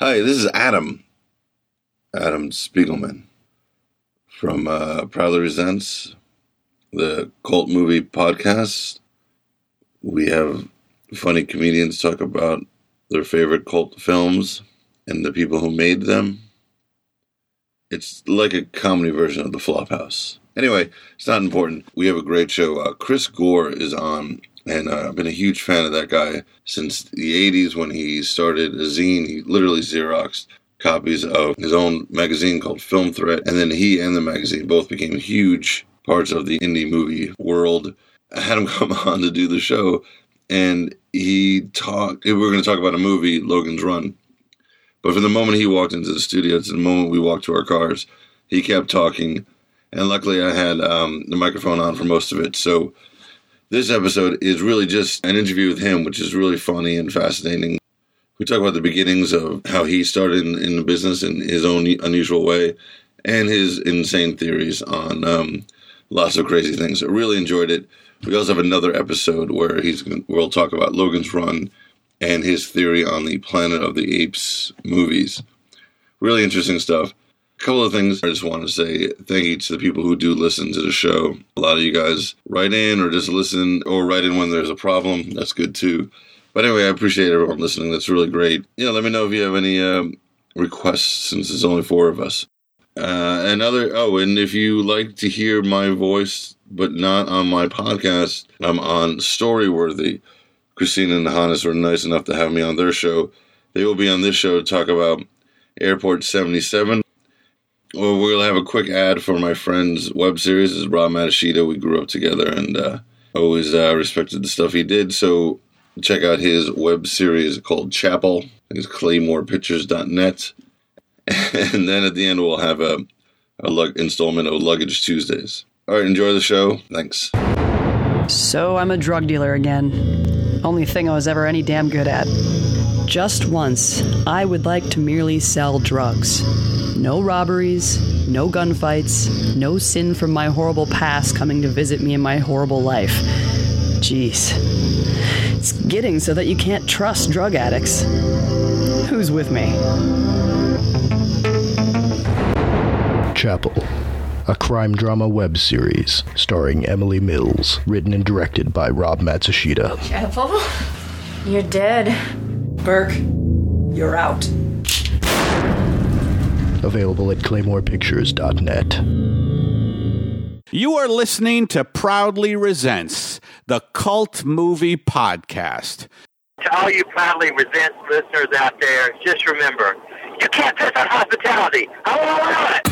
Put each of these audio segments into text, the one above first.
Hi, this is Adam. Adam Spiegelman from uh, Proudly Resents, the cult movie podcast. We have funny comedians talk about their favorite cult films and the people who made them. It's like a comedy version of the Flophouse. Anyway, it's not important. We have a great show. Uh, Chris Gore is on, and uh, I've been a huge fan of that guy since the 80s when he started a zine. He literally Xeroxed copies of his own magazine called Film Threat, and then he and the magazine both became huge parts of the indie movie world. I had him come on to do the show, and he talked. We were going to talk about a movie, Logan's Run. But from the moment he walked into the studio to the moment we walked to our cars, he kept talking. And luckily, I had um, the microphone on for most of it. So this episode is really just an interview with him, which is really funny and fascinating. We talk about the beginnings of how he started in, in the business in his own unusual way and his insane theories on um, lots of crazy things. I really enjoyed it. We also have another episode where he's we'll talk about Logan's Run and his theory on the Planet of the Apes movies. Really interesting stuff. Couple of things I just want to say thank you to the people who do listen to the show. A lot of you guys write in or just listen or write in when there's a problem. That's good too. But anyway, I appreciate everyone listening. That's really great. Yeah, let me know if you have any um, requests since there's only four of us. Uh, another, oh, and if you like to hear my voice but not on my podcast, I'm on Storyworthy Christina and Hannes were nice enough to have me on their show. They will be on this show to talk about Airport 77. Well, we'll have a quick ad for my friend's web series. This is Rob Matsushita. We grew up together and uh, always uh, respected the stuff he did. So check out his web series called Chapel. It's claymorepictures.net. And then at the end, we'll have a, a lug- installment of Luggage Tuesdays. All right, enjoy the show. Thanks. So I'm a drug dealer again. Only thing I was ever any damn good at. Just once, I would like to merely sell drugs. No robberies, no gunfights, no sin from my horrible past coming to visit me in my horrible life. Jeez. It's getting so that you can't trust drug addicts. Who's with me? Chapel, a crime drama web series starring Emily Mills, written and directed by Rob Matsushita. Chapel, you're dead. Burke, you're out. Available at claymorepictures.net. You are listening to Proudly Resents, the cult movie podcast. To all you proudly Resents listeners out there, just remember, you can't piss on hospitality. I won't allow it.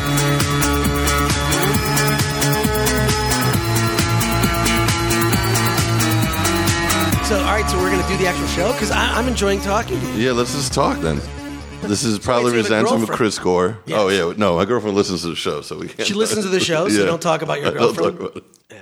So, all right, so we're going to do the actual show because I'm enjoying talking to you. Yeah, let's just talk then. This is probably Wait, so you have a Resents. I'm with girlfriend? Chris Gore. Oh, yeah. No, my girlfriend listens to the show, so we can't. She listens to the show, so don't talk about your Don't girlfriend? talk about it.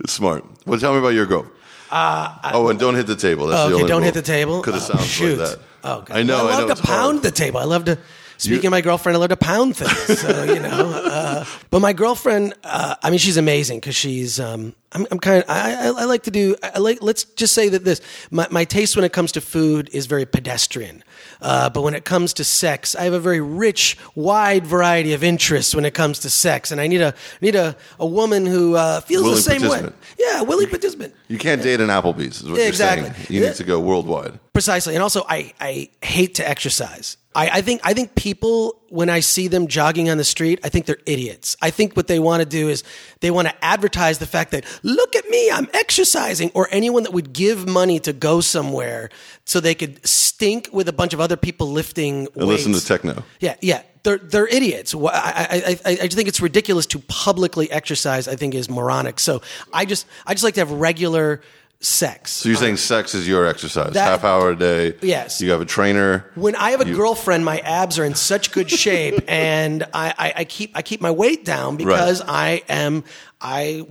It's smart. Well, tell me about your girl. oh, and don't hit the table. That's Uh, Oh, the okay, only don't hit the table. Because it Oh, sounds shoot. like that. Oh, God. I know. I love know, to it's hard. pound the table. I love to. Speaking of my girlfriend, I love to pound things. So you know, uh, but my girlfriend, uh, I mean, she's amazing because she's. Um, I'm, I'm kind of. I, I, I like to do. I like. Let's just say that this. My, my taste when it comes to food is very pedestrian. Uh, but when it comes to sex, I have a very rich, wide variety of interests when it comes to sex, and I need a need a, a woman who uh, feels Willing the same way. Yeah, willing participant. You can't date an Applebee's, is what Yeah, you're exactly. saying. You need to go worldwide. Precisely, and also I, I hate to exercise. I, I think I think people when I see them jogging on the street, I think they're idiots. I think what they want to do is they want to advertise the fact that look at me, I'm exercising, or anyone that would give money to go somewhere so they could stink with a bunch of other people lifting And listen to techno. Yeah, yeah, they're they're idiots. I, I, I, I just think it's ridiculous to publicly exercise. I think is moronic. So I just I just like to have regular sex. So you're saying sex is your exercise, That- half hour a day. Yes. You have a trainer. When I have a girlfriend, my abs are in such good shape, and I, I, I keep I keep my weight down because I am I.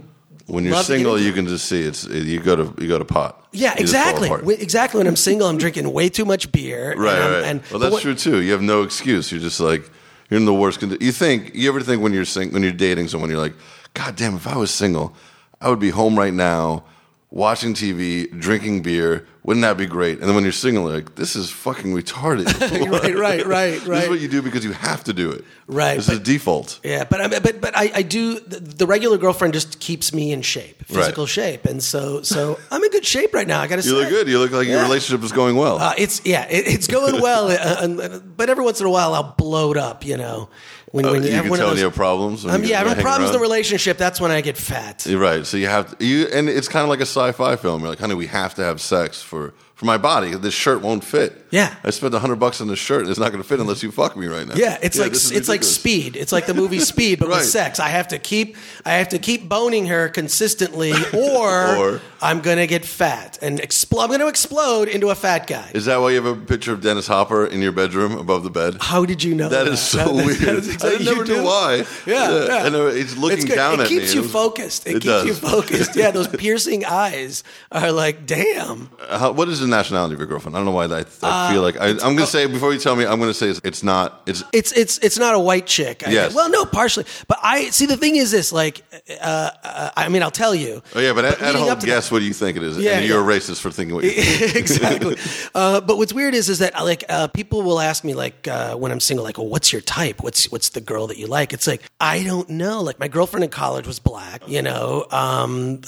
When you're love single, you can just see it's you go to you go to pot. Yeah, You just fall exactly. apart. Exactly. When I'm single, I'm drinking way too much beer. Right, and I'm- right. And, well, but that's what- true too. You have no excuse. You're just like you're in the worst. Condi- you think you ever think when you're sing- when you're dating someone, you're like, God damn, if I was single, I would be home right now, watching TV, drinking beer Wouldn't that be great? And then when you're single, like, this is fucking retarded. right, right, right, right. This is what you do because you have to do it. Right, This is but- default. Yeah, but I but but I, I do the, the regular girlfriend just keeps me in shape, physical Right. shape, and so so I'm in good shape right now. I got to say, You look good. You look like your relationship is going well. Uh, it's yeah, it, it's going well, uh, but every once in a while I'll blow bloat up. You know, when, Oh, when you have can one of tell those- you have problems. Um, you yeah, hang having problems in the relationship. That's when I get fat. You're right. So you have to, you, and it's kind of like a sci-fi film. You're like, honey, we have to have sex for for my body. This shirt won't fit. Yeah. I spent a hundred bucks on this shirt. and It's not going to fit unless you fuck me right now. Yeah, it's like it's like. Speed. It's like the movie Speed, but Right. with sex. I have to keep I have to keep boning her consistently, or, Or- I'm gonna get fat and explode. I'm gonna explode into a fat guy. Is that why you have a picture of Dennis Hopper in your bedroom above the bed? How did you know that? That is so That- weird. that is exactly- I never knew do? why. Yeah, yeah. I know it's looking It's down it at me. It keeps you focused. It, it keeps does. you focused. Yeah, those piercing eyes are like, damn. Uh, how, what is nationality of your girlfriend? I don't know why I, I Uh, feel like I, I'm going to say before you tell me. I'm going to say it's, it's not. It's It's it's it's not a white chick. I- Yes. well, no, partially. But I see. The thing is this. Like, uh, uh, I mean, I'll tell you. oh yeah, but, at, at leading home, up to guess what you think it is, Yeah, and you're a racist for thinking what you think. exactly. Uh, but what's weird is is that like uh, people will ask me like uh, when I'm single, like, well, what's your type? What's what's the girl that you like? It's like I don't know. Like my girlfriend in college was black. You know, um,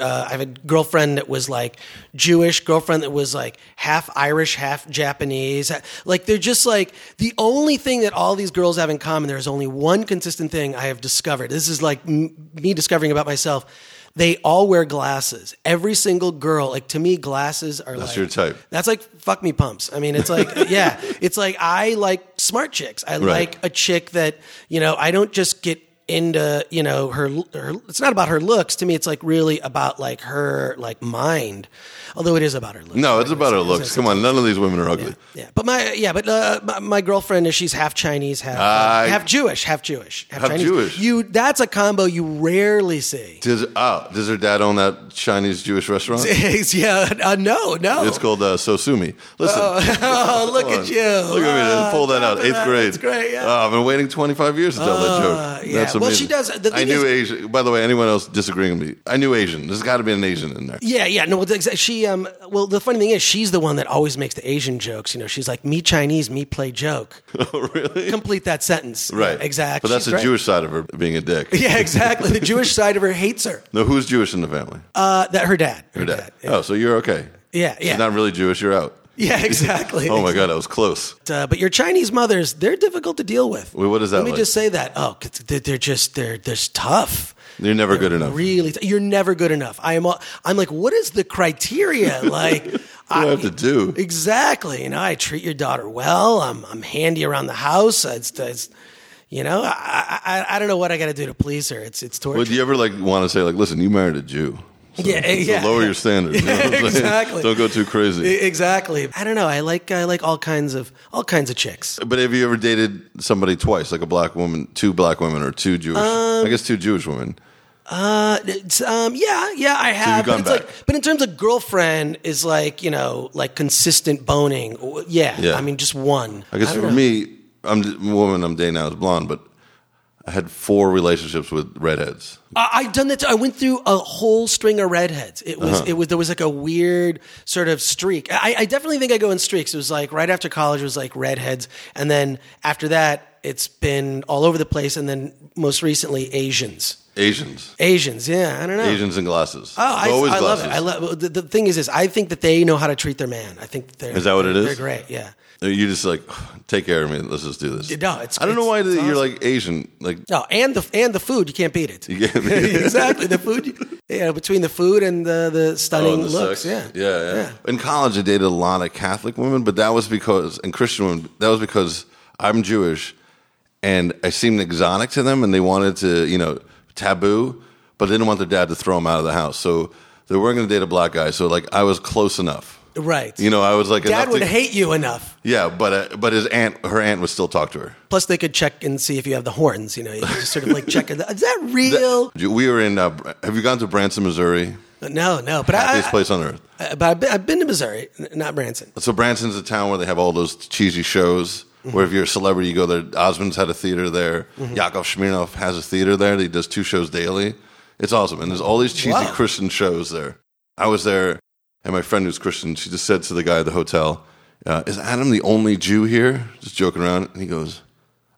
uh, I have a girlfriend that was like Jewish. Girlfriend that was like half Irish, half Japanese. Like they're just like the only thing that all these girls have in common. There's only one consistent thing I have discovered. This is like m- me discovering about myself. They all wear glasses. Every single girl, like to me, glasses are That's like your type. that's like fuck me pumps. I mean, it's like yeah, it's like I like smart chicks. I like a chick that you know. I don't just get into you know her, her. It's not about her looks. To me, it's like really about like her like mind. Although it is about her looks. No, it's Right? about her It's- looks. it's- Come on, none of these women are ugly. Yeah, but my yeah, but uh, my, my girlfriend is she's half Chinese, half uh, half Jewish, half Jewish, Half Chinese. Jewish. You that's a combo you rarely see. Does oh, does her dad own that Chinese Jewish restaurant? yeah, uh, no, no. It's called uh, Sosumi. Listen, oh, look at you! Look at me, pull that out. Ah, Eighth grade. That's great. Yeah. Oh, I've been waiting 25 years to tell that Uh, joke. yeah. That's Well, she does- the I knew is- Asian. By the way, anyone else disagreeing with me? I knew Asian. There's got to be an Asian in there. Yeah, yeah, no. She, um, well, the funny thing is, she's the one that always makes the Asian jokes. You know, she's like, "Me Chinese, me play joke." Oh, really? Complete that sentence. Right. Yeah, exactly. But that's She's the great. Jewish side of her being a dick. Yeah, exactly. The Jewish side of her hates her. No, who's Jewish in the family? Uh, that her dad. Her dad. Yeah, Oh, so you're okay. yeah. yeah. She's not really Jewish. You're out. Yeah, exactly. Oh my God, that was close. Uh, but your Chinese mothers, they're difficult to deal with. Wait, what is that Let me like? just say that. Oh, they're they're just they're they're tough. You're never good enough. Really, t- you're never good enough. I am. I'm like, what is the criteria? Like, What do I have to do? Exactly. You know, I treat your daughter well. I'm I'm handy around the house. It's, it's you know, I, I I don't know what I got to do to please her. It's it's torture. Would you ever like want to say like, listen, you married a Jew? So, Yeah, so yeah. lower your standards. you know? Exactly. Don't go too crazy. Exactly. I don't know. I like I like all kinds of all kinds of chicks. But have you ever dated somebody twice, like a black woman, two black women, or two Jewish? Um, I guess two Jewish women. Uh, um, yeah, yeah, I have. gone but, it's back. like, but in terms of girlfriend, is like you know, like consistent boning. Yeah, Yeah. I mean, just one. I guess don't for know. me, I'm the woman I'm dating now is blonde, but I had four relationships with redheads. I, I've done that. Too. I went through a whole string of redheads. It was, Uh-huh. it was, there was like a weird sort of streak. I, I definitely think I go in streaks. It was like right after college it was like redheads, and then after that it's been all over the place, and then most recently Asians. Asians, Asians, yeah, I don't know. Asians and glasses. Oh, I, Always I love it. I love the, the thing is, is I think that they know how to treat their man. I think they're Is that what it is? They're great. Yeah. You just like take care of me. Let's just do this. No, it's- I don't know why it's- it's you're like Asian. Like No, and the and the food you can't beat it. You can't beat it. exactly the food. Yeah, between the food and the the stunning Oh, the looks. sex. Yeah. yeah, yeah. In college, I dated a lot of Catholic women, but that was because, and Christian women, that was because I'm Jewish, and I seemed exotic to them, and they wanted to, you know, taboo, but they didn't want their dad to throw them out of the house, so they weren't going to date a black guy. So like, I was close enough. Right. You know, I was like, Dad would to- hate you enough. Yeah, but uh, but his aunt, her aunt, would still talk to her. Plus, they could check and see if you have the horns. You know, you just sort of like check. it. Is that real? We were in. Uh, have you gone to Branson, Missouri? no, no. But I, Happiest place on earth. I, but I've been, I've been to Missouri, not Branson. So Branson's a town where they have all those cheesy shows. Mm-hmm. Where if you're a celebrity, you go there. Osmond's had a theater there. Yakov Smirnoff has a theater there. He does two shows daily. It's awesome, and there's all these cheesy Wow. Christian shows there. I was there, and my friend who's Christian, she just said to the guy at the hotel, uh, "Is Adam the only Jew here?" Just joking around, and he goes,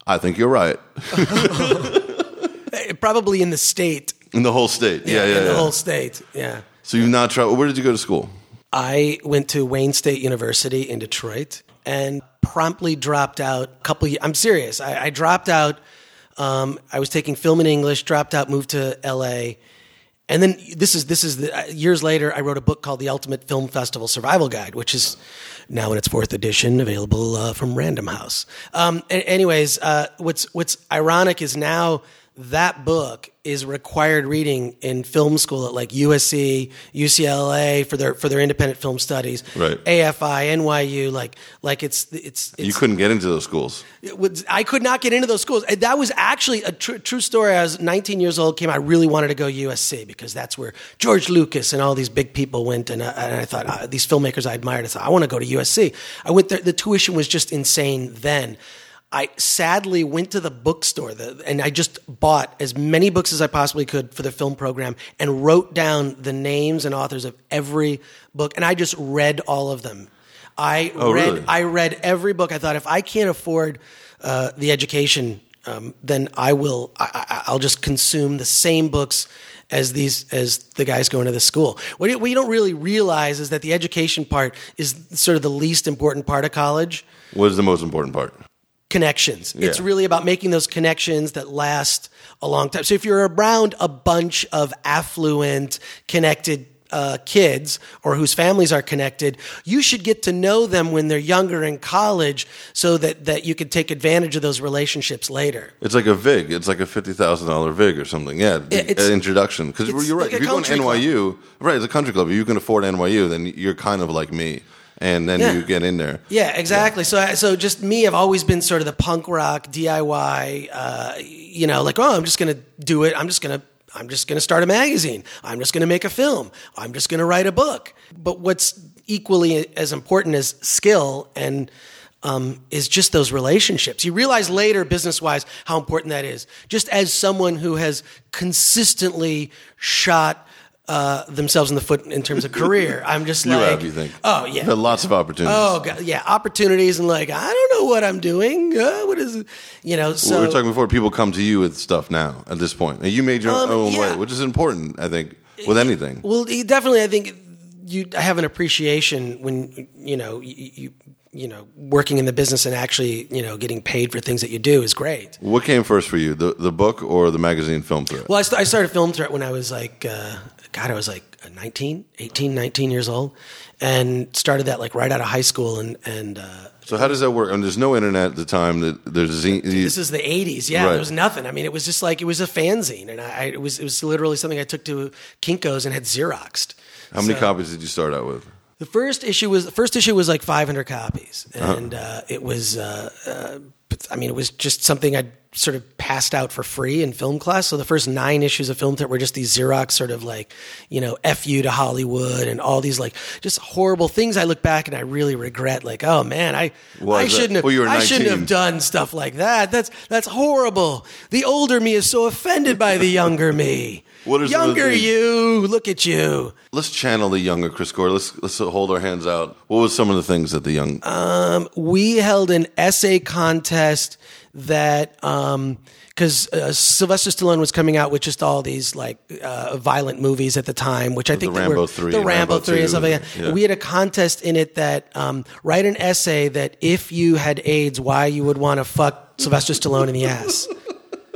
"I think you're right." Probably in the state. In the whole state, yeah, yeah, in yeah. the whole state. Yeah. so you've not traveled. Where did you go to school? I went to Wayne State University in Detroit and promptly dropped out. A couple. Of, I'm serious. I, I dropped out. Um, I was taking film in English. Dropped out. Moved to L.A. And then this is this is the, uh, years later. I wrote a book called The Ultimate Film Festival Survival Guide, which is now in its fourth edition, available uh, from Random House. Um, anyways, uh, what's what's ironic is now that book is required reading in film school at like USC, UCLA for their for their independent film studies, Right. AFI, NYU, like like it's it's, it's You couldn't get into those schools. was- I could not get into those schools. That was actually a tr- true story. I was 19 years old, came. I really wanted to go USC because that's where George Lucas and all these big people went. And, uh, and I thought uh, these filmmakers I admired. I thought I want to go to USC. I went there. The tuition was just insane then. I sadly went to the bookstore and I just bought as many books as I possibly could for the film program and wrote down the names and authors of every book. And I just read all of them. I Oh, read really? I read every book. I thought if I can't afford uh, the education, um, then I will. I, I, I'll just consume the same books as these as the guys going to the school. What you- what you don't really realize is that the education part is sort of the least important part of college. What is the most important part? Connections. It's really about making those connections that last a long time. So if you're around a bunch of affluent, connected uh, kids or whose families are connected, you should get to know them when they're younger in college so that, that you can take advantage of those relationships later. It's like a VIG. It's like a fifty thousand dollar VIG or something. Yeah, it's- an introduction. Because you're right. like if you're going to country club. NYU, right? It's a country club. If you can afford NYU, then you're kind of like me, and then Yeah. you get in there. Yeah, exactly. So, so just me, I've always been sort of the punk rock DIY. Uh, you know, like oh, I'm just gonna do it. I'm just gonna. I'm just gonna start a magazine. I'm just gonna make a film. I'm just gonna write a book. But what's equally as important as skill and um, is just those relationships. You realize later, business wise, how important that is. Just as someone who has consistently shot uh, themselves in the foot in terms of career, I'm just You like, have, you think? oh yeah, You've had lots of opportunities. Oh God, yeah, opportunities and like I don't know what I'm doing. Uh, what is it? You know? So we were talking before. People come to you with stuff now at this point. and you made your Um, own yeah. way, which is important. I think with anything. well, definitely, I think you I have an appreciation when you know you, you you know working in the business and actually you know getting paid for things that you do is great. What came first for you, the the book or the magazine Film Threat? Well, I, st- I started Film Threat when I was like, uh, God, I was like 19, 18, 19 years old, and started that like right out of high school. And and uh, so how does that work? And there's no internet at the time. That there's zine, this is the 80s. Yeah, Right. there was nothing. I mean, it was just like it was a fanzine, and I, I it was it was literally something I took to Kinkos and had xeroxed. how many So- copies did you start out with? The first issue was the first issue was like 500 copies, Uh-huh. and uh, it was. Uh, uh, I mean, it was just something I'd sort of passed out for free in film class. So the first nine issues of Film Threat were just these Xerox sort of like, you know, "f you" to Hollywood and all these like just horrible things. I look back and I really regret. Like, oh man, I I shouldn't have. Well, you were I shouldn't have done stuff like that. That's that's horrible. The older me is so offended by the younger me. What the younger you? Look at you. Let's channel the younger Chris Gore. Let's let's hold our hands out. What was some of the things that the young? Um, we held an essay contest that um because uh, Sylvester Stallone was coming out with just all these like uh, violent movies at the time, which I think the Rambo were 3 the Rambo, Rambo three and 2, stuff like that. yeah. We had a contest in it that um, write an essay that if you had AIDS, why you would want to fuck Sylvester Stallone in the ass.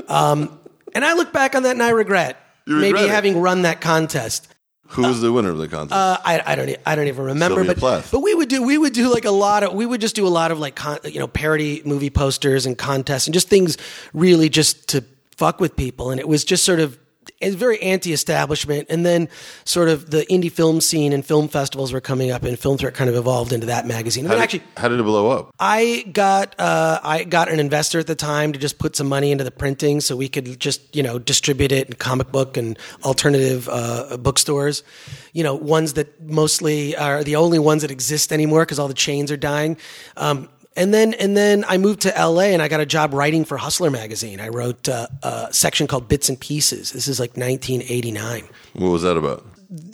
Um, and I look back on that and I regret. You maybe it? having run that contest. Who was the winner of the contest? Uh, I, I don't I don't even remember, Sylvia but Plath. but we would do we would do like a lot of we would just do a lot of like con, you know parody movie posters and contests and just things really just to fuck with people and it was just sort of it's very anti-establishment and then sort of the indie film scene and film festivals were coming up and Film Threat kind of evolved into that magazine. And how, did, actually how did it blow up? I got uh, I got an investor at the time to just put some money into the printing, so we could just you know distribute it in comic book and alternative uh, bookstores. You know, ones that mostly are the only ones that exist anymore because all the chains are dying. Um, and then and then I moved to LA and I got a job writing for Hustler magazine. I wrote uh, a section called Bits and Pieces. This is like 1989 What was that about?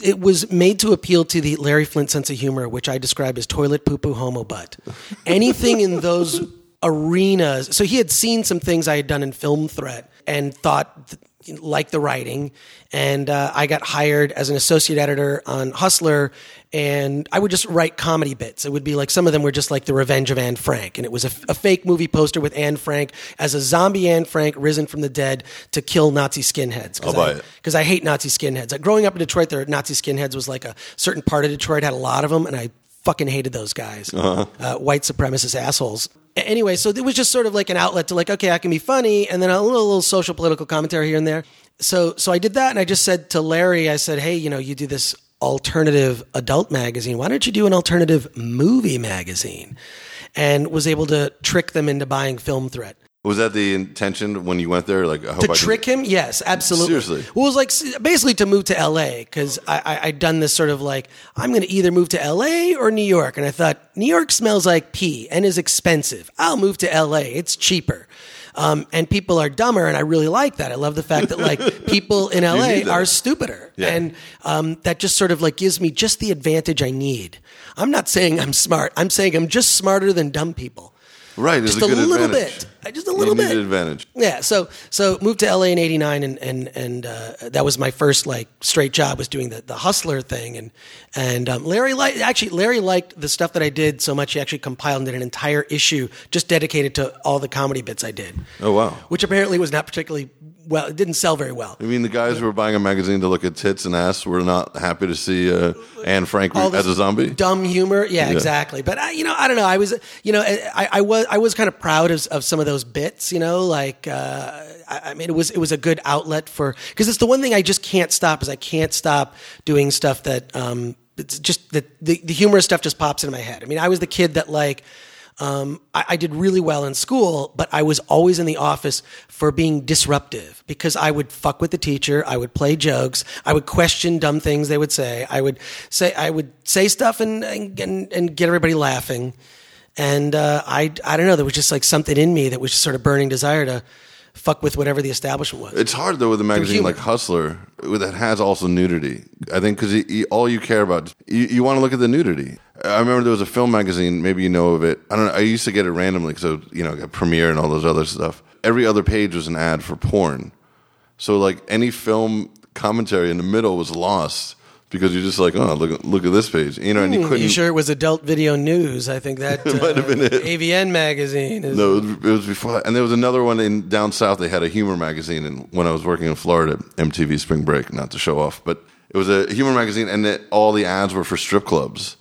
it was made to appeal to the Larry Flynt sense of humor, which I describe as toilet poo poo homo butt. Anything in those arenas. So he had seen some things I had done in Film Threat and thought like the writing. And uh, I got hired as an associate editor on Hustler, and I would just write comedy bits. It would be like some of them were just like The Revenge of Anne Frank, and it was a, a fake movie poster with Anne Frank as a zombie Anne Frank risen from the dead to kill Nazi skinheads. I'll buy I, it. because I hate Nazi skinheads. Like, growing up in Detroit, there Nazi skinheads was like a certain part of Detroit had a lot of them, and I fucking hated those guys, uh white supremacist assholes. Anyway, so it was just sort of like an outlet to like, okay, I can be funny, and then a little, little social political commentary here and there. So, so I did that, and I just said to Larry, I said, hey, you know, you do this alternative adult magazine. Why don't you do an alternative movie magazine? And was able to trick them into buying Film Threat. Was that the intention when you went there? Like, I hope To I trick can, him? Yes, absolutely. Seriously? Well, it was like basically to move to LA because I, I, I'd done this sort of like, I'm going to either move to LA or New York. And I thought, New York smells like pee and is expensive. I'll move to LA. It's cheaper. Um, and people are dumber, and I really like that. I love the fact that like people in LA are stupider, Yeah. and um, that just sort of like gives me just the advantage I need. I'm not saying I'm smart. I'm saying I'm just smarter than dumb people. Right? Just a a, little advantage. bit. Uh, Just a little bit. Advantage. Yeah, so so moved to LA in '89, and and and uh, that was my first like straight job was doing the the hustler thing, and and um, Larry liked actually Larry liked the stuff that I did so much he actually compiled and did an entire issue just dedicated to all the comedy bits I did. Oh wow. Which apparently was not particularly well. It didn't sell very well. I mean, the guys who were buying a magazine to look at tits and ass were not happy to see uh, Anne Frank all this as a zombie. Dumb humor, yeah, exactly. But I, you know, I don't know. I was, you know, I, I was, I was kind of proud of, of some of those bits. You know, like uh, I, I mean, it was, it was a good outlet for because it's the one thing I just can't stop is I can't stop doing stuff that um, it's just that the, the humorous stuff just pops into my head. I mean, I was the kid that like. Um, I, I did really well in school, but I was always in the office for being disruptive because I would fuck with the teacher. I would play jokes. I would question dumb things they would say. I would say I would say stuff and and, and, get everybody laughing. And uh, I I don't know. There was just like something in me that was just sort of burning desire to fuck with whatever the establishment was. It's hard though with a magazine like Hustler that has also nudity. I think because all you care about, you, you want to look at the nudity. I remember there was a film magazine. Maybe you know of it. I don't know. I used to get it randomly because you know got Premiere and all those other stuff. Every other page was an ad for porn. So like any film commentary in the middle was lost because you're just like, oh look look at this page, you know, and you couldn't. Hmm, you sure it was adult video news? I think that uh, might have been it. AVN magazine. Is, No, it was, it was before, that. and there was another one in down south. They had a humor magazine, and when I was working in Florida, MTV Spring Break, not to show off, but it was a humor magazine, and it, all the ads were for strip clubs.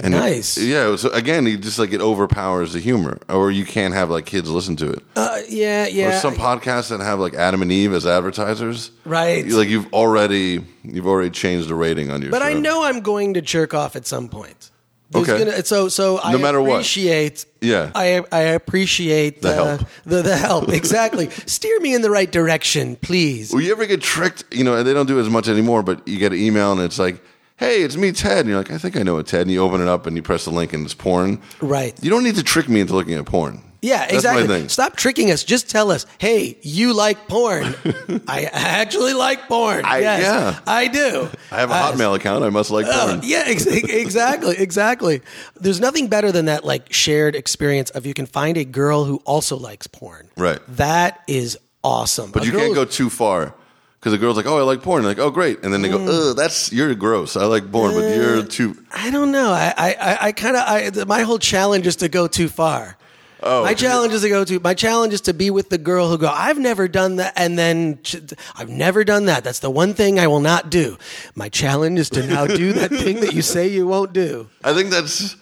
And it- Nice. yeah. So again, you just like it overpowers the humor, or you can't have like kids listen to it. Uh, yeah, yeah. Or some podcasts that have like Adam and Eve as advertisers, Right. Like you've already you've already changed the rating on your. But I know I'm going to jerk off at some point. There's Okay. Gonna, so so I No matter what. appreciate. Yeah. I I appreciate The uh, help. The the help exactly. Steer me in the right direction, please. Will you ever get tricked? You know, and they don't do it as much anymore, but you get an email and it's like, hey, it's me, Ted. And you're like, I think I know a Ted. And you open it up and you press the link and it's porn. Right. You don't need to trick me into looking at porn. Yeah, That's exactly. my thing. Stop tricking us. Just tell us, hey, you like porn. I actually like porn. I- yes, yeah. I do. I have a Uh, Hotmail account. I must like Oh, porn. yeah, ex- exactly, exactly. There's nothing better than that like shared experience of you can find a girl who also likes porn. Right. That is awesome. But A you girl can't go too far. Because the girl's like, oh, I like porn. like, oh, great. And then they go, mm. ugh, that's, you're gross. I like porn, but uh, you're too. I don't know. I I, I, kind of I my whole challenge is to go too far. Oh. My challenge is to go to. My challenge is to be with the girl who go. I've never done that, and then ch- I've never done that. That's the one thing I will not do. My challenge is to now do that thing that you say you won't do. I think that's,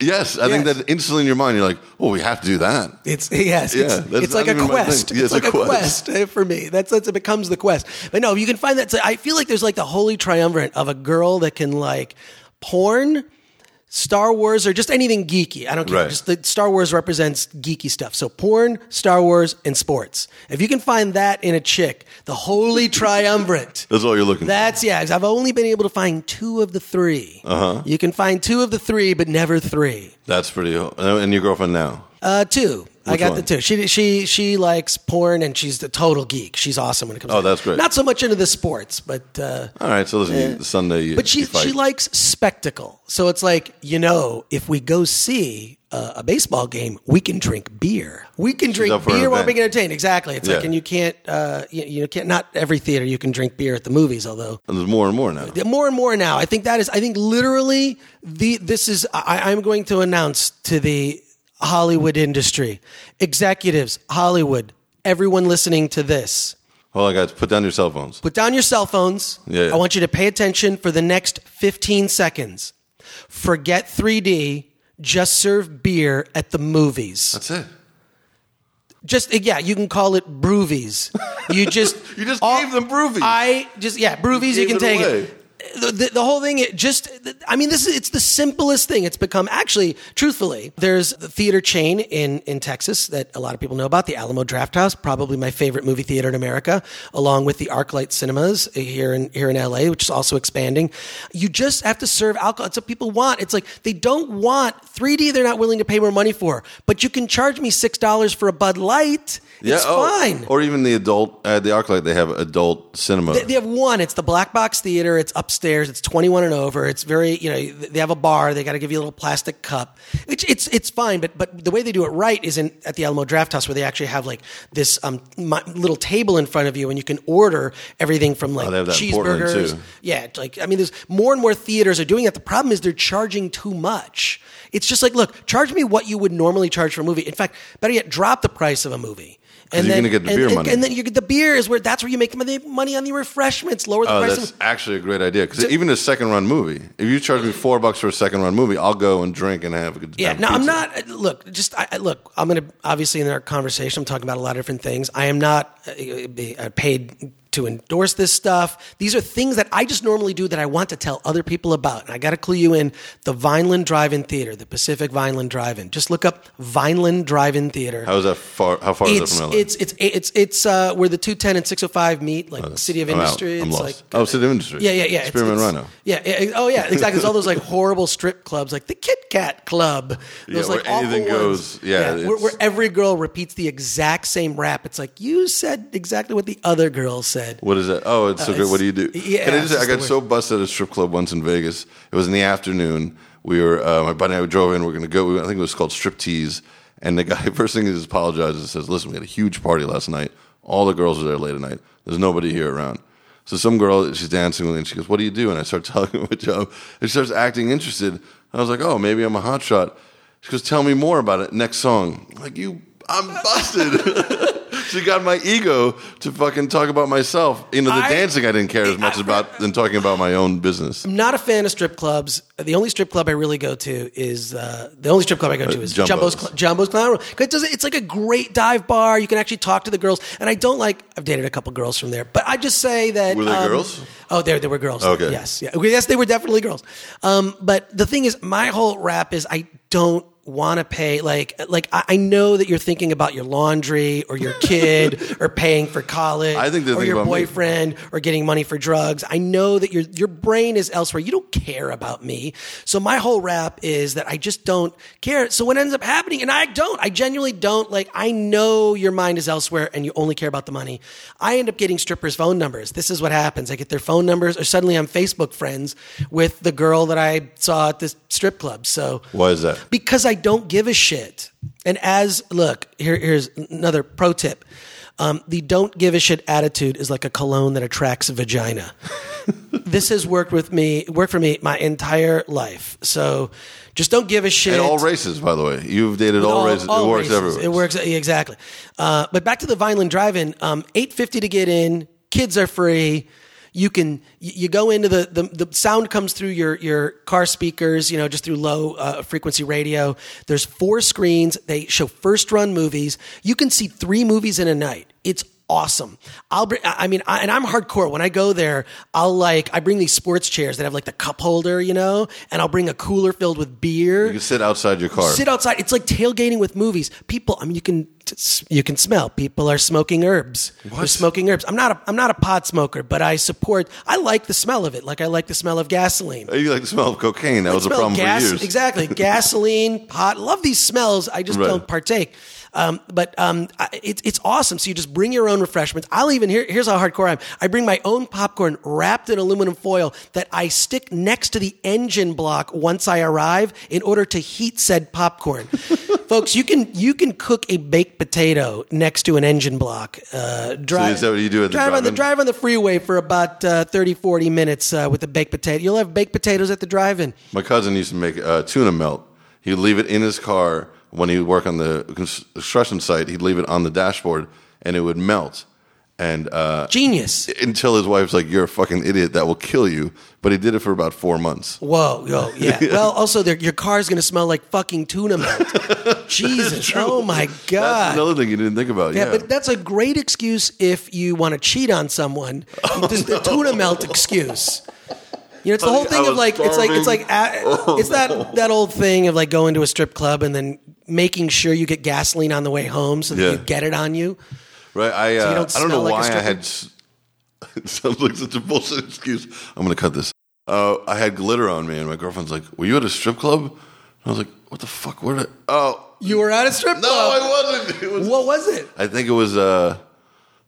yes, I think that instantly in your mind, you're like, oh, we have to do that. It's yes, Yeah, it's, it's like a quest. Yeah, it's, it's like a a quest. quest eh, for me. That's that's it becomes the quest. But no, you can find that. I feel like there's like the holy triumvirate of a girl that can like porn. Star Wars or just anything geeky. I don't care. Right. Just the Star Wars represents geeky stuff. So porn, Star Wars, and sports. If you can find that in a chick, the holy triumvirate. That's all you're looking for. That's yeah. 'cause I've only been able to find two of the 3 Uh-huh. You can find two of the three, but never three. That's pretty, and your girlfriend now. Uh, two. I got one? the two. She she she likes porn and she's the total geek. She's awesome when it comes. To Oh, to that's great. Not so much into the sports, but uh, All right, so listen, you- Sunday, you, but she she likes spectacle. So it's like you know, if we go see a, a baseball game, we can drink beer. We can drink for an beer while being entertained. Exactly. It's like, and you can't uh, you, you can't not every theater you can drink beer at the movies, although. And there's more and more now. More and more now. I think that is. I think literally the. This is. I, I'm going to announce to the Hollywood industry, executives, Hollywood, everyone listening to this. Hold on, guys, put down your cell phones. Put down your cell phones. Yeah, yeah. I want you to pay attention for the next 15 seconds. Forget 3D. Just serve beer at the movies. That's it. Just uh, yeah, you can call it broovies. You just You just gave them broovies. I just yeah, broovies. You, gave can take away. it. The, the, the whole thing, it just, I mean, this is, it's the simplest thing. It's become actually, truthfully, there's the theater chain in, in Texas that a lot of people know about, the Alamo Draft House, probably my favorite movie theater in America, along with the ArcLight Cinemas here in, here in LA, which is also expanding. You just have to serve alcohol. It's what people want. It's like, they don't want 3D, they're not willing to pay more money for, but you can charge me $6 for a Bud Light. It's oh, fine. Or even the adult, uh, the ArcLight, they have adult cinema. They, they have one. It's the black box theater. It's upstairs. It's 21 and over. It's very, you know, they have a bar. They got to give you a little plastic cup. It's, it's, it's fine. But, but the way they do it right is in, at the Alamo Draft House where they actually have like this, um, mi- little table in front of you and you can order everything from like Oh, they have that in cheeseburgers. too. Yeah. Like, I mean, there's more and more theaters are doing that. The problem is they're charging too much. It's just like, look, charge me what you would normally charge for a movie. In fact, better yet, drop the price of a movie. And you're then, gonna get the and- beer and- money. And then you get the beer is where that's where you make money money on the refreshments. Lower the Oh, price. that's of, actually a great idea. Because even a second run movie, if you charge me four bucks for a second run movie, I'll go and drink and have a good time. yeah. No, I'm not. Look, just I, I- look. I'm going to obviously in our conversation. I'm talking about a lot of different things. I am not uh, uh, paid to endorse this stuff. These are things that I just normally do that I want to tell other people about. And I got to clue you in. The Vineland Drive-In Theater, the Pacific Vineland Drive-In. Just look up Vineland Drive-In Theater. How is that far? How far is that from LA? it's it's it's it's uh, where the 210 and 605 meet, like City of I'm out. Industry. I'm It's lost. like oh, City of Industry. Yeah, yeah, yeah. It's- it's- Rhino. Yeah, yeah, oh yeah, exactly. It's all those like horrible strip clubs, like the Kit Kat Club. Those Yeah, like where anything awful ones. goes. Yeah, where, where every girl repeats the exact same rap. It's like you said exactly what the other girl said. What is that? Oh, it's so Uh, good. What do you do? yeah, Can I just I got so busted at a strip club once in Vegas. It was in the afternoon. We were, uh, my buddy and I drove in. We are going to go. We I think it was called Strip Tease. And the guy, first thing he just apologizes and says, Listen, we had a huge party last night. All the girls were there late at night. There's nobody here around. So some girl, she's dancing with me, and she goes, What do you do? And I start telling her what job. And she starts acting interested. I was like, Oh, maybe I'm a hot shot." She goes, Tell me more about it. Next song. I'm like, You, I'm busted. she got my ego to fucking talk about myself. You know, the I- dancing I didn't care as much about than talking about my own business. I'm not a fan of strip clubs. The only strip club I really go to is uh, the only strip club I go to is Jumbo's. Jumbo's. Cl- Jumbo's Clown Room. It does, it's like a great dive bar. You can actually talk to the girls, and I don't like. I've dated a couple girls from there, but I just say that Were they um, girls? Oh, there there were girls. Okay. Yes, yeah, yes, they were definitely girls. Um, but the thing is, my whole rap is I don't want to pay like like I I know that you're thinking about your laundry or your kid or paying for college I think or your about me. boyfriend or getting money for drugs. I know that your your brain is elsewhere. You don't care about me. So my whole rap is that I just don't care. So what ends up happening, and I don't, I genuinely don't. Like I know your mind is elsewhere, and you only care about the money. I end up getting strippers' phone numbers. This is what happens. I get their phone numbers, or suddenly I'm Facebook friends with the girl that I saw at this strip club. So Why is that? because I don't give a shit. And as look, here, here's another pro tip. Um, the don't give a shit attitude is like a cologne that attracts vagina. this has worked with me, worked for me my entire life. So just don't give a shit. And all races, by the way. You've dated all, races. it works races. everywhere. It works exactly. Uh, but back to the Vineland Drive-In, um, eight fifty to get in. Kids are free. You can you go into the, the the sound comes through your your car speakers, you know, just through low uh, frequency radio. There's four screens. They show first run movies. You can see three movies in a night. It's awesome. I'll bring, I I mean, I, and I'm hardcore. When I go there, I'll like, I bring these sports chairs that have like the cup holder, you know, and I'll bring a cooler filled with beer. you can sit outside your car. Sit outside. It's like tailgating with movies. People, I mean, you can you can smell. People are smoking herbs. They're smoking herbs. I'm not a I'm not a pot smoker, but I support. I like the smell of it. Like I like the smell of gasoline. Oh, you like the smell of cocaine. That was a problem gas, for years. Exactly. Gasoline, pot. Love these smells. I just Right. don't partake. Um, but um, it's it's awesome. So you just bring your own refreshments. I'll even here. Here's how hardcore I am. I bring my own popcorn wrapped in aluminum foil that I stick next to the engine block once I arrive in order to heat said popcorn. Folks, you can you can cook a baked potato next to an engine block. Uh, drive, is that what you do at the drive on the drive on the freeway for about uh, 30, 40 minutes uh, with a baked potato. You'll have baked potatoes at the drive-in. My cousin used to make uh, tuna melt. He'd leave it in his car when he would work on the construction site. He'd leave it on the dashboard, and it would melt. And uh, Genius. until his wife's like, "You're a fucking idiot. That will kill you." But he did it for about four months. Whoa, yo, yeah. Well, also, your car's going to smell like fucking tuna melt. Jesus. Oh, my god. That's another thing you didn't think about. Yeah, Yeah, but that's a great excuse if you want to cheat on someone. Just the tuna melt excuse. You know, it's the whole thing of like it's like it's like uh, it's that that old thing of like going to a strip club and then making sure you get gasoline on the way home so that Yeah. you get it on you. right. I uh, don't I don't know like why I had. It sounds like such a bullshit excuse. I'm gonna cut this. Uh, I had glitter on me, and my girlfriend's like, "Were you at a strip club?" And I was like, "What the fuck? Where did?" I- oh, You were at a strip club? no. I wasn't. Was What was it? I think it was uh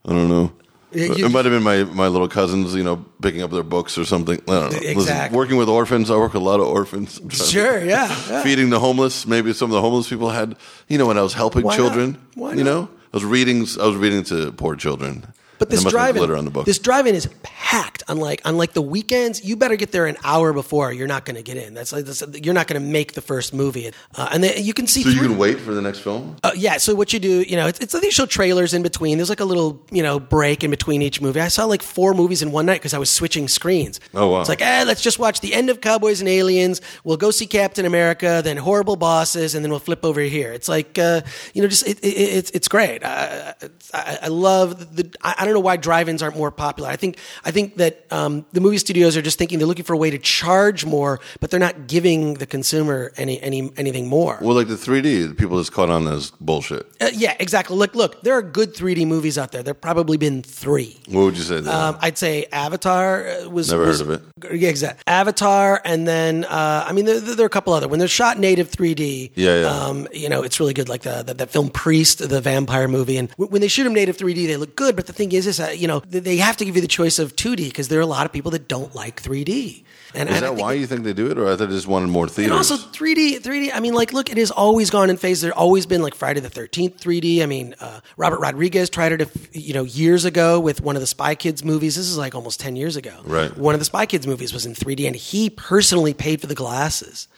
I don't know. It might have been my, my little cousins, you know, picking up their books or something. I don't know. Listen, working with orphans, I work with a lot of orphans. To- Sure, yeah. yeah. Feeding the homeless, maybe some of the homeless people had, you know, when I was helping Why not? children. Why You not? know, I was reading. I was reading to poor children. But this there must have been drive-in, glitter on the book. this drive-in is packed. Unlike unlike the weekends, you better get there an hour before. You're not going to get in. That's like that's, you're not going to make the first movie. Uh, and then you can see. so you can wait for the next film. Uh, yeah. So what you do, you know, it's, it's like they show trailers in between. There's like a little, you know, break in between each movie. I saw like four movies in one night because I was switching screens. Oh, wow. It's like, eh, let's just watch the end of Cowboys and Aliens. We'll go see Captain America, then Horrible Bosses, and then we'll flip over here. It's like, uh, you know, just it, it, it's it's great. Uh, I, I love the. I, I don't know why drive-ins aren't more popular. I think I think that um, the movie studios are just thinking they're looking for a way to charge more, but they're not giving the consumer any any anything more. Well, like the 3D, people just caught on as bullshit. Uh, yeah, exactly. Look, look, there are good 3D movies out there. There have probably been three. What would you say? Um, I'd say Avatar uh, was Never was- heard of it. Yeah, exactly. Avatar, and then uh, I mean, there, there are a couple other. When they're shot native 3D, Yeah, yeah. Um, you know, it's really good. Like the, the that film Priest, the vampire movie, and when they shoot them native 3D, they look good. But the thing is, is uh, you know, they have to give you the choice of 2D because there are a lot of people that don't like 3D. And Is and I that why you think they do it, or I thought they just wanted more theaters? and also 3D, 3D. I mean, like, look, it has always gone in phases. There's always been like Friday the 13th 3D. I mean, uh, Robert Rodriguez tried it, a f- you know, years ago with one of the Spy Kids movies. This is like almost 10 years ago. Right. One of the Spy Kids movies was in 3D, and he personally paid for the glasses.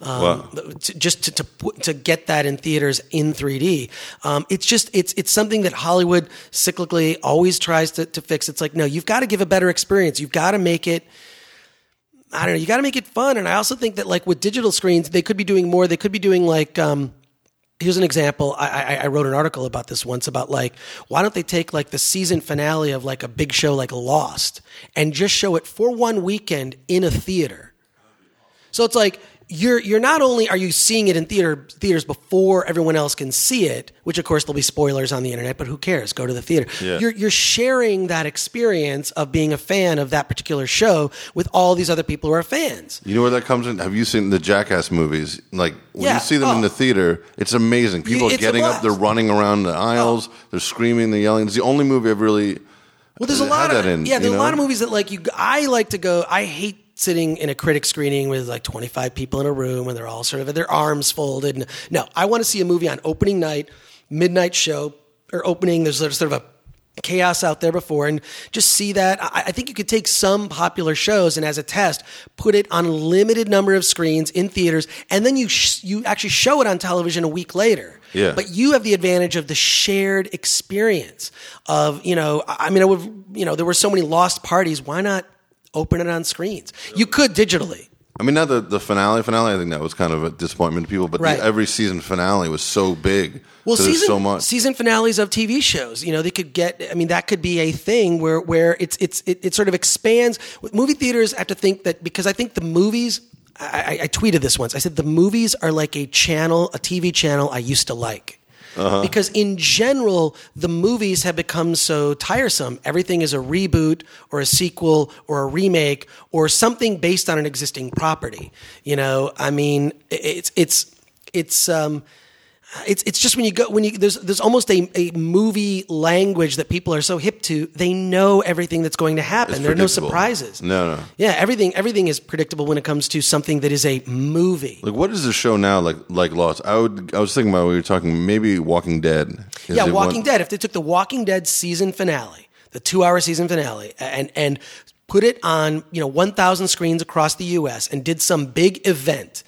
Um, Wow. to, just to, to to get that in theaters in 3D. Um, it's just it's it's something that Hollywood cyclically always tries to, to fix. It's like no, you've got to give a better experience. You've got to make it. I don't know. You got to make it fun, and I also think that like with digital screens, they could be doing more. They could be doing like. Um, Here's an example. I, I, I wrote an article about this once about like, why don't they take like the season finale of like a big show like Lost and just show it for one weekend in a theater? So it's like you're you're not only are you seeing it in theater theaters before everyone else can see it, which of course there'll be spoilers on the internet, but who cares? Go to the theater. Yeah. You're you're sharing that experience of being a fan of that particular show with all these other people who are fans. You know where that comes in? Have you seen the Jackass movies? Like when Yeah. you see them in Oh. the theater, it's amazing. People it's are getting up, they're running around the aisles, oh. they're screaming, they're yelling. It's the only movie I've really Well, there's a lot of in, yeah. There's a know? lot of movies that like you. I like to go. I hate sitting in a critic screening with like 25 people in a room and they're all sort of at their arms folded. And, no, I want to see a movie on opening night, midnight show, or opening. There's sort of a chaos out there before and just see that I, I think you could take some popular shows and as a test put it on a limited number of screens in theaters and then you sh- you actually show it on television a week later Yeah. but you have the advantage of the shared experience of you know i I mean i would you know there were so many lost parties why not open it on screens you could digitally I mean, not the, the finale finale. I think that was kind of a disappointment to people, but Right. the, every season finale was so big. Well, season so much. season finales of tv shows you know they could get i mean that could be a thing where where it's it's it, it sort of expands movie theaters have to think that because i think the movies I, I, I tweeted this once i said the movies are like a channel a tv channel i used to like Uh-huh. Because in general, the movies have become so tiresome. Everything is a reboot or a sequel or a remake or something based on an existing property. You know, I mean, it's it's it's um, it's it's just when you go when you there's there's almost a, a movie language that people are so hip to they know everything that's going to happen It's there are no surprises No, no. yeah everything everything is predictable when it comes to something that is a movie Like, what is the show now? Like, like Lost. I would. I was thinking about. We were talking maybe Walking Dead. Is yeah Walking one- Dead if they took the Walking Dead season finale the two hour season finale and and put it on you know 1000 screens across the US and did some big event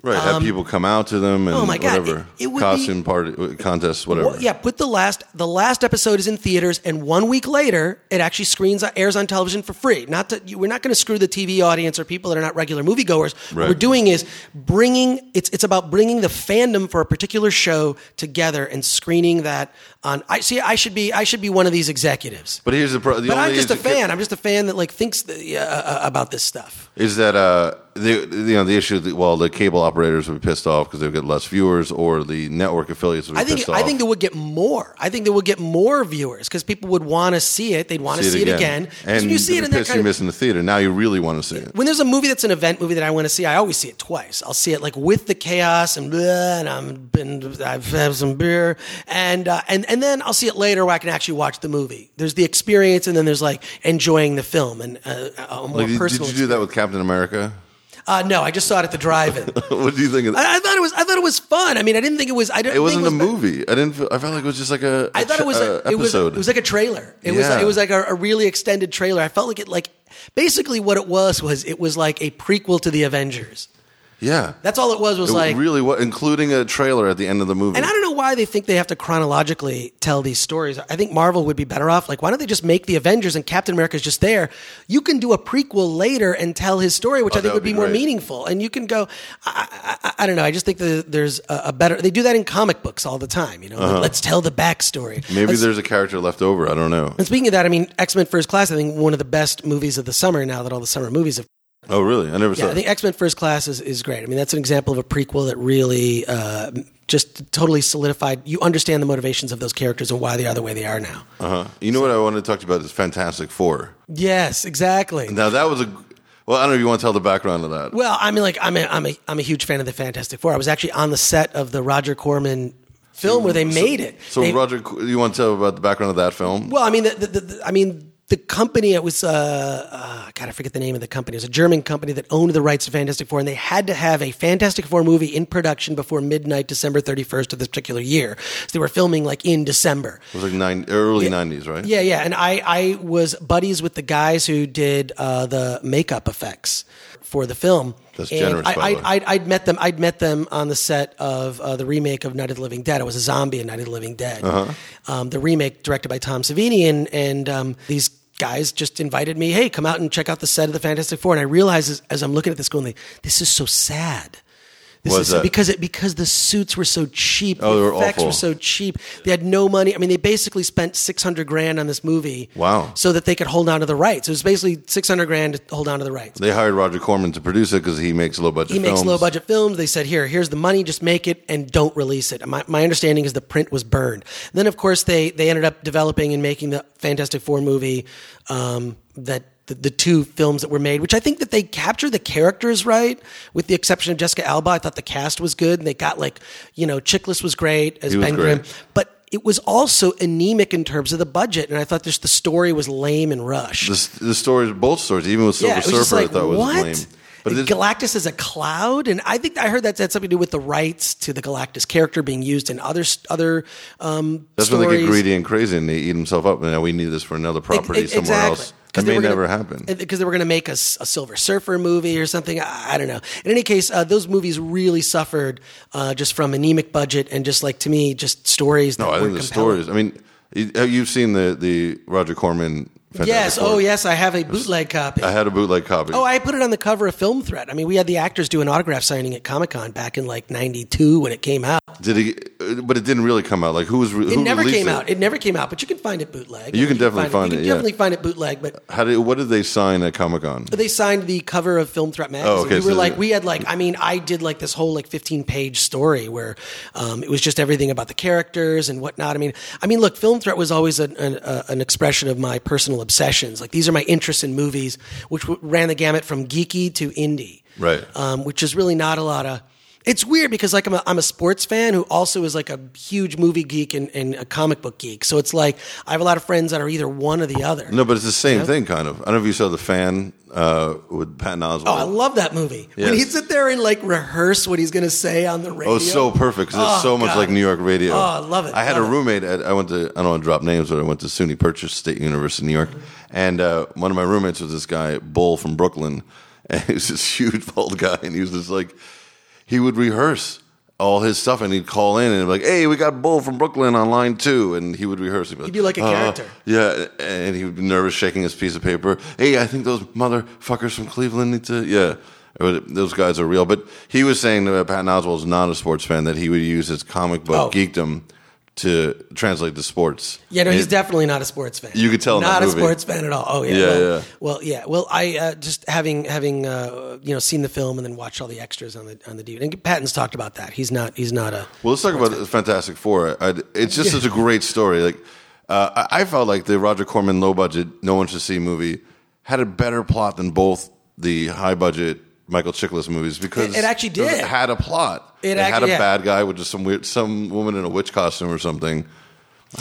Right. Have people come out to them and Um, oh my God, whatever. it- it would be- Costume party contests, whatever. Well, yeah, put the last the last episode is in theaters, and one week later it actually screens airs on television for free. Not that we're not going to screw the TV audience or people that are not regular moviegoers. What we're doing is bringing it's it's about bringing the fandom for a particular show together and screening that on. I see. I should be I should be one of these executives. But here's the pro- the But I'm just a fan. I'm just a fan that like thinks the, uh, uh, about this stuff. is that uh the you know the issue that well the cable operators would be pissed off because they'll get less viewers or the network affiliates would be I think pissed off. I think they would get more. I think they would get more viewers because people would want to see it. They'd want to see, it again. And when you see it in that kind you of, miss in the theater. Now you really want to see it. when there's a movie that's an event movie that I want to see, I always see it twice. I'll see it like with the chaos and blah, and I'm been I've had some beer and uh, and and then I'll see it later where I can actually watch the movie. There's the experience and then there's like enjoying the film and uh, a more Like, did, did personal. you do that with Captain America? Uh, no, I just saw it at the drive-in. what do you think of that? I, I thought it was I thought it was fun. I mean, I didn't think it was. I didn't. It wasn't a think it was movie. I didn't. Feel, I felt like it was just like a. I thought it was a, a, it was episode. it was like a trailer. It was Yeah. it was like a, a really extended trailer. I felt like it like basically what it was was it was like a prequel to the Avengers. Yeah. That's all it was. Was It like really what, including a trailer at the end of the movie. And I don't know why they think they have to chronologically tell these stories. I think Marvel would be better off. Like, why don't they just make the Avengers and Captain America's just there? You can do a prequel later and tell his story, which Oh, I think would be, be more great. meaningful. And you can go, I, I, I, don't know. I just think that there's a, a better. They do that in comic books all the time. You know, Like, let's tell the backstory. Uh-huh. Maybe Let's- there's a character left over. I don't know. And speaking of that, I mean, X Men First Class. I think one of the best movies of the summer. Now that all the summer movies have Oh, really? I never saw. yeah, I think X Men First Class is, is great. I mean, that's an example of a prequel that really uh, just totally solidified. You understand the motivations of those characters and why they are the way they are now. Uh-huh. You know what I wanted to talk to you about is Fantastic Four. Yes, exactly. Now that was a. Well, I don't know if you want to tell the background of that. Well, I mean, like I'm a, I'm a I'm a huge fan of the Fantastic Four. I was actually on the set of the Roger Corman film where they made it. So, They- Roger, you want to tell about the background of that film? Well, I mean, the, the, the- I mean, the company it was. Uh, uh, God, I forget the name of the company. It was a German company that owned the rights to Fantastic Four, and they had to have a Fantastic Four movie in production before midnight, December thirty first of this particular year. So they were filming like in December. it was like nine, early '90s, right? Yeah, yeah, and I I was buddies with the guys who did uh, the makeup effects for the film. That's And generous, I, by the way. I, I'd, I'd met them. I'd met them on the set of uh, the remake of Night of the Living Dead. I was a zombie in Night of the Living Dead. Uh-huh. Um, the remake directed by Tom Savini, and and um, these guys just invited me. Hey, come out and check out the set of the Fantastic Four. And I realized as, as I'm looking at this, going, like, this is so sad. This Why is that? because it because the suits were so cheap. Oh, the they were effects awful. were so cheap. They had no money. I mean, they basically spent six hundred grand on this movie. Wow. So that they could hold on to the rights. It was basically six hundred grand to hold on to the rights. They hired Roger Corman to produce it because he makes low budget. He makes films. low budget films. They said, "Here, here's the money. Just make it and don't release it." My, my understanding is the print was burned. then, of course, they they ended up developing and making the Fantastic Four movie. Um, that the, the two films that were made, which I think that they captured the characters right, with the exception of Jessica Alba. I thought the cast was good, and they got like you know Chiklis was great as was Ben great. Grimm, but. It was also anemic in terms of the budget, and I thought just the story was lame and rushed. The, the stories, both stories, even with Silver Yeah, it was just Surfer, like, I thought was what? lame. But Galactus is a cloud, and I think I heard that had something to do with the rights to the Galactus character being used in other other um, that's when they get greedy and crazy and they eat themselves up. And now we need this for another property somewhere exactly. else. That may were gonna- never happen. because they were going to make a Silver Surfer movie or something. I, I don't know. In any case, uh, those movies really suffered uh, just from anemic budget and just like to me, just stories. That no, I think the compelling. stories. I mean, you- have seen the the Roger Corman? Fantastic Yes. Four? Oh, yes. I have a bootleg copy. I had a bootleg copy. Oh, I put it on the cover of Film Threat. I mean, we had the actors do an autograph signing at Comic Con back in like '92 when it came out. Did he? But it didn't really come out. Like who was? It never came out. It never came out, but you can find it bootleg. You can definitely find You it, can yeah. definitely find it bootleg, but How did? What did they sign at Comic Con? they signed the cover of Film Threat magazine. Oh, okay, we were so- like, we had like, I mean, I did like this whole like 15 page story where um, it was just everything about the characters and whatnot. I mean, I mean, look, Film Threat was always an, an, uh, an expression of my personal obsessions. Like these are my interests in movies, which ran the gamut from geeky to indie. Right. Um, which is really not a lot of. It's weird because like I'm a, I'm a sports fan who also is like a huge movie geek and, and a comic book geek. So it's like I have a lot of friends that are either one or the other. No, but it's the same thing, kind of. I don't know if you saw the fan uh, with Patton Oswalt. Oh, I love that movie. When he'd sit there and like rehearse what he's going to say on the radio. Oh, it's so perfect 'cause it's Oh, so much God. like New York radio. Oh, I love it, I had love a it. roommate. At, I went to. I don't want to drop names, but I went to SUNY Purchase State University, in New York, and uh, one of my roommates was this guy Bull from Brooklyn, and he was this huge bald guy, and he was just like, he would rehearse all his stuff, and he'd call in and be like, "Hey, we got Bull from Brooklyn on line two, and he would rehearse. He'd He'd be like a uh-huh. character. Yeah, and he would be nervous, shaking his piece of paper. Hey, I think those motherfuckers from Cleveland need to. Yeah, those guys are real. But he was saying that Patton Oswalt is not a sports fan; that he would use his comic book Oh. geekdom to translate to sports. Yeah, no, he's It- definitely not a sports fan. You could tell not a movie. sports fan at all. Oh yeah, Yeah, well, yeah. Well, yeah. Well, I uh, just having having uh, you know seen the film and then watched all the extras on the on the DVD. And Patton's talked about that. He's not. He's not a. Well, let's talk about the Fantastic Four. I, it's just such a great story. Like, uh, I I felt like the Roger Corman low budget, no one should see movie had a better plot than both the high budget Michael Chiklis movies because It- it actually did. It had a plot. It It, had a yeah. bad guy with just some weird, some woman in a witch costume or something.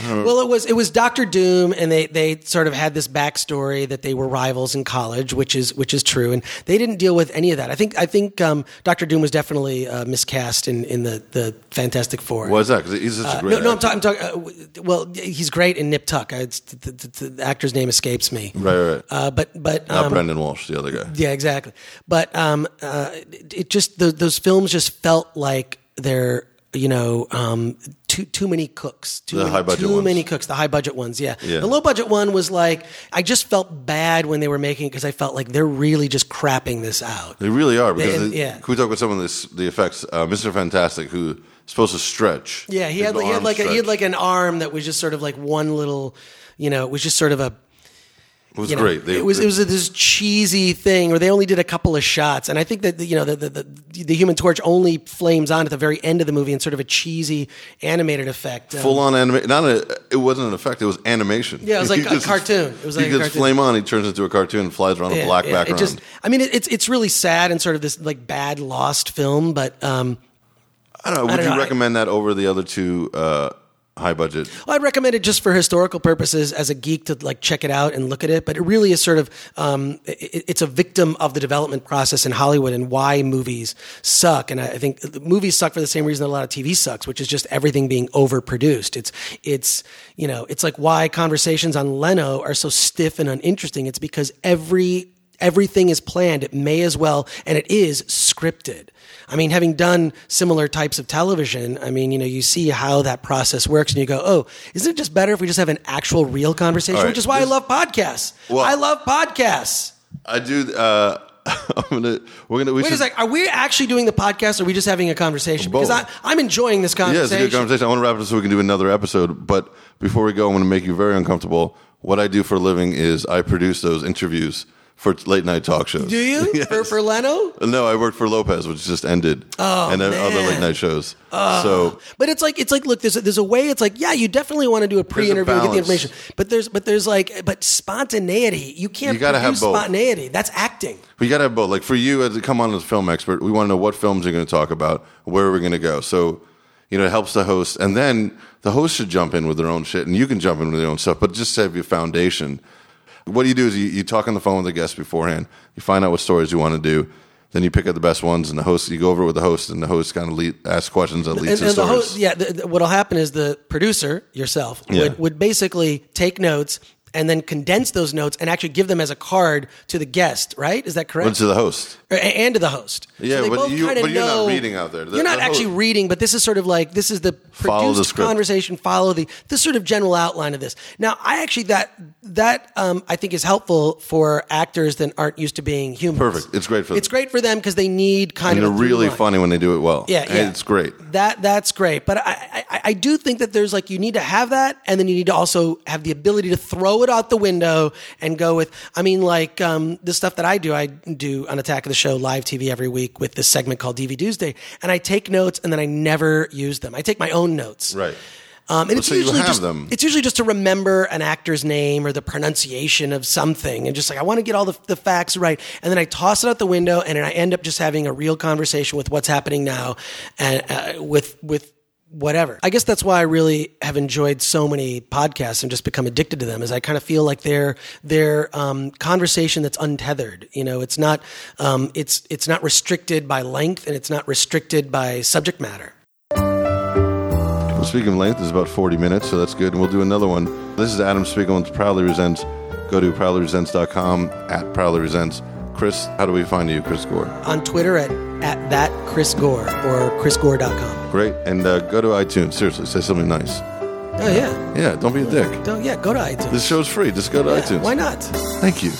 Well, it was it was Doctor Doom, and they they sort of had this backstory that they were rivals in college, which is which is true, and they didn't deal with any of that. I think I think um, Doctor Doom was definitely uh, miscast in in the the Fantastic Four. Why is that? Because he's such a Uh, great. no, no, I'm actor. I'm talking. Uh, well, he's great in Nip Tuck. I, it's, the, the, the actor's name escapes me. Right, right, right. Uh, but but Not um, Brendan Walsh, the other guy. yeah, exactly. But um, uh, it, it just the, those films just felt like they're you know um, too too many cooks, too The many, high-budget too ones. many cooks. The high budget ones, yeah. Yeah. The low budget one was like I just felt bad when they were making it because I felt like they're really just crapping this out. They really are. Because And- they- yeah. can we talk about some of this, the effects? Uh, Mr. Fantastic, who's supposed to stretch. Yeah, he had he had like a, he had like an arm that was just sort of like one little, you know, it was just sort of a It was you know, great. They- it was it was this cheesy thing where they only did a couple of shots, and I think that you know the the, the, the Human Torch only flames on at the very end of the movie in sort of a cheesy animated effect. Um, full on animation. Not a. It wasn't an effect. It was animation. Yeah, it was like a cartoon. It was like he gets flame on. He turns into a cartoon and flies around a black yeah, background. It just, I mean, it, it's it's really sad and sort of this like bad lost film, but um, I don't know. Would don't you know. I- recommend that over the other two uh, high budget? Well, I'd recommend it just for historical purposes as a geek to like check it out and look at it. But it really is sort of um, it, it's a victim of the development process in Hollywood and why movies suck. And I think movies suck for the same reason that a lot of TV sucks, which is just everything being overproduced. It's it's you know it's like why conversations on Leno are so stiff and uninteresting. It's because every everything is planned. It may as well, and it is scripted. I mean, having done similar types of television, I mean, you know, you see how that process works, and you go, "Oh, isn't it just better if we just have an actual, real conversation?" Right, Which is why this- I love podcasts. Well- I love podcasts. I do. Uh, I'm gonna. We're gonna. We Wait should, a sec. Are we actually doing the podcast, or are we just having a conversation? Because I, I'm enjoying this Yeah, conversation. it's a good conversation. I want to wrap it up so we can do another episode. But before we go, I'm going to make you very uncomfortable. What I do for a living is I produce those interviews for late night talk shows. Do you Yes. for, for Leno? No, I worked for Lopez, which just ended, Oh, and then other late night shows. Oh. so But it's like it's like look, there's a, there's a way. It's like yeah, you definitely want to do a pre-interview and get the information. But there's but there's like but spontaneity. You can't You gotta have both. spontaneity. That's acting. But you got to have both. Like for you, as a come on as a film expert, we want to know what films you're going to talk about, where are we going to go. So, you know, it helps the host, and then the host should jump in with their own shit, and you can jump in with your own stuff. But just have your foundation. What do you do is you, you talk on the phone with the guests beforehand. You find out what stories you want to do. Then you pick out the best ones, and the host. You go over it with the host, and the host kind of lead, asks questions that leads And, to and the stories. host, yeah, the, the- what'll happen is the producer yourself Yeah. would, would basically take notes and then condense those notes and actually give them as a card to the guest. Right? Is that correct? To the host. Or- and to the host. Yeah, they but you, you're not reading out there. The- you're not the actually host- reading, but this is sort of like this is the Follow the produced conversation. Follow the this sort of general outline of this. Now, I actually that that um, I think is helpful for actors that aren't used to being humans. Perfect. It's great for them. It's great for them because they need kind And of. they're really line. funny when they do it well. Yeah, And yeah. It's great. That that's great, but I, I I do think that there's like you need to have that, and then you need to also have the ability to throw it out the window and go with. I mean, like um, the stuff that I do, I do on Attack of the Show live TV every week with this segment called DVD Tuesday, and I take notes and then I never use them. I take my own notes. Right. Um, and it's so you usually have just them. it's usually just to remember an actor's name or the pronunciation of something, and just like I want to get all the, the facts right, and then I toss it out the window, and then I end up just having a real conversation with what's happening now, and uh, with with whatever. I guess that's why I really have enjoyed so many podcasts and just become addicted to them. Is I kind of feel like they're they're um, conversation that's untethered. You know, it's not um, it's it's not restricted by length and it's not restricted by subject matter. Well, speaking of length, is about 40 minutes, so that's good. And we'll do another one. This is Adam Spiegelman's Proudly Resents. Go to proudlyresents.com, at Proudly Resents. Chris, how do we find you, Chris Gore? On Twitter at at that Chris Gore or chrisgore.com. Great. And uh, go to iTunes. Seriously, say something nice. Oh yeah, Yeah, don't be a dick. Don't, yeah. Go to iTunes. This show's free. Just go to Yeah, iTunes. Why not? Thank you.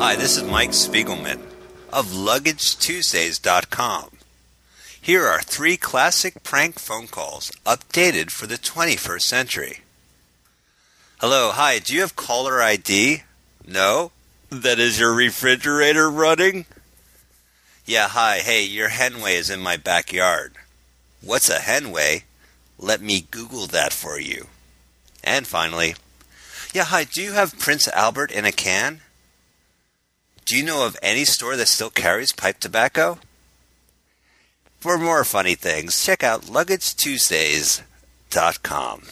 Hi, this is Mike Spiegelman of LuggageTuesdays.com. Here are three classic prank phone calls updated for the 21st century. Hello, hi, do you have caller ID? No? That is your refrigerator running? Yeah, hi, hey, your henway is in my backyard. What's a henway? Let me Google that for you. And finally, yeah, hi, do you have Prince Albert in a can? Do you know of any store that still carries pipe tobacco? For more funny things, check out LuggageTuesdays.com.